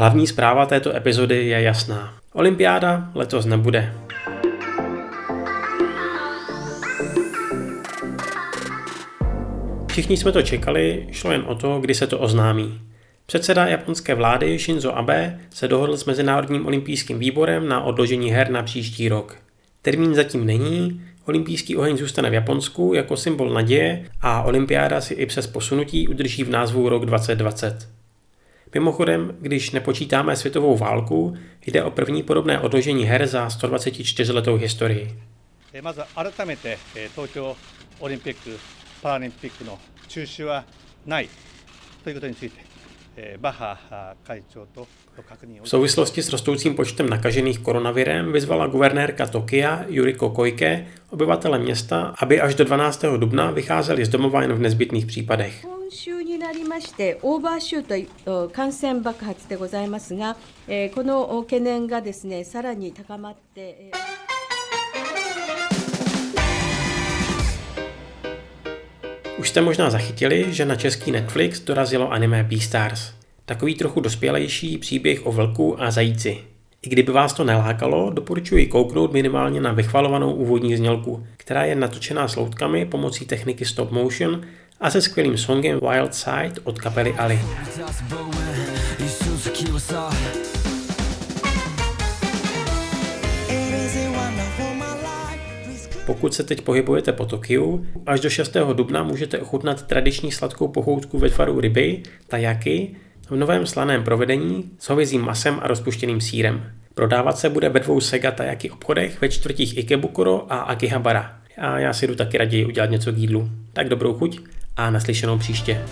Hlavní zpráva této epizody je jasná. Olympiáda letos nebude. Všichni jsme to čekali, šlo jen o to, kdy se to oznámí. Předseda japonské vlády Shinzo Abe se dohodl s Mezinárodním olympijským výborem na odložení her na příští rok. Termín zatím není, olympijský oheň zůstane v Japonsku jako symbol naděje a olympiáda si i přes posunutí udrží v názvu rok 2020. Mimochodem, když nepočítáme světovou válku, jde o první podobné odložení her za 124-letou historii. まず改めて東京オリンピック・パラリンピックの中止はないということについて v souvislosti s rostoucím počtem nakažených koronavirem vyzvala guvernérka Tokia Yuriko Koike obyvatele města, aby až do 12. dubna vycházeli z domova jen v nezbytných případech. 週になりましてオーバーシュート感染爆発でございますが、えー、この懸念がですねさらに高まって、えー Už jste možná zachytili, že na český Netflix dorazilo anime Beastars. Takový trochu dospělejší příběh o vlku a zajíci. I kdyby vás to nelákalo, doporučuji kouknout minimálně na vychvalovanou úvodní znělku, která je natočená s loutkami pomocí techniky stop motion a se skvělým songem Wild Side od kapely Ali. Pokud se teď pohybujete po Tokiu, až do 6. dubna můžete ochutnat tradiční sladkou pochoutku ve tvaru ryby, tajaki, v novém slaném provedení s hovězím masem a rozpuštěným sírem. Prodávat se bude ve dvou Sega Tajaki obchodech ve čtvrtích Ikebukuro a Akihabara. A já si jdu taky raději udělat něco k jídlu. Tak dobrou chuť a naslyšenou příště.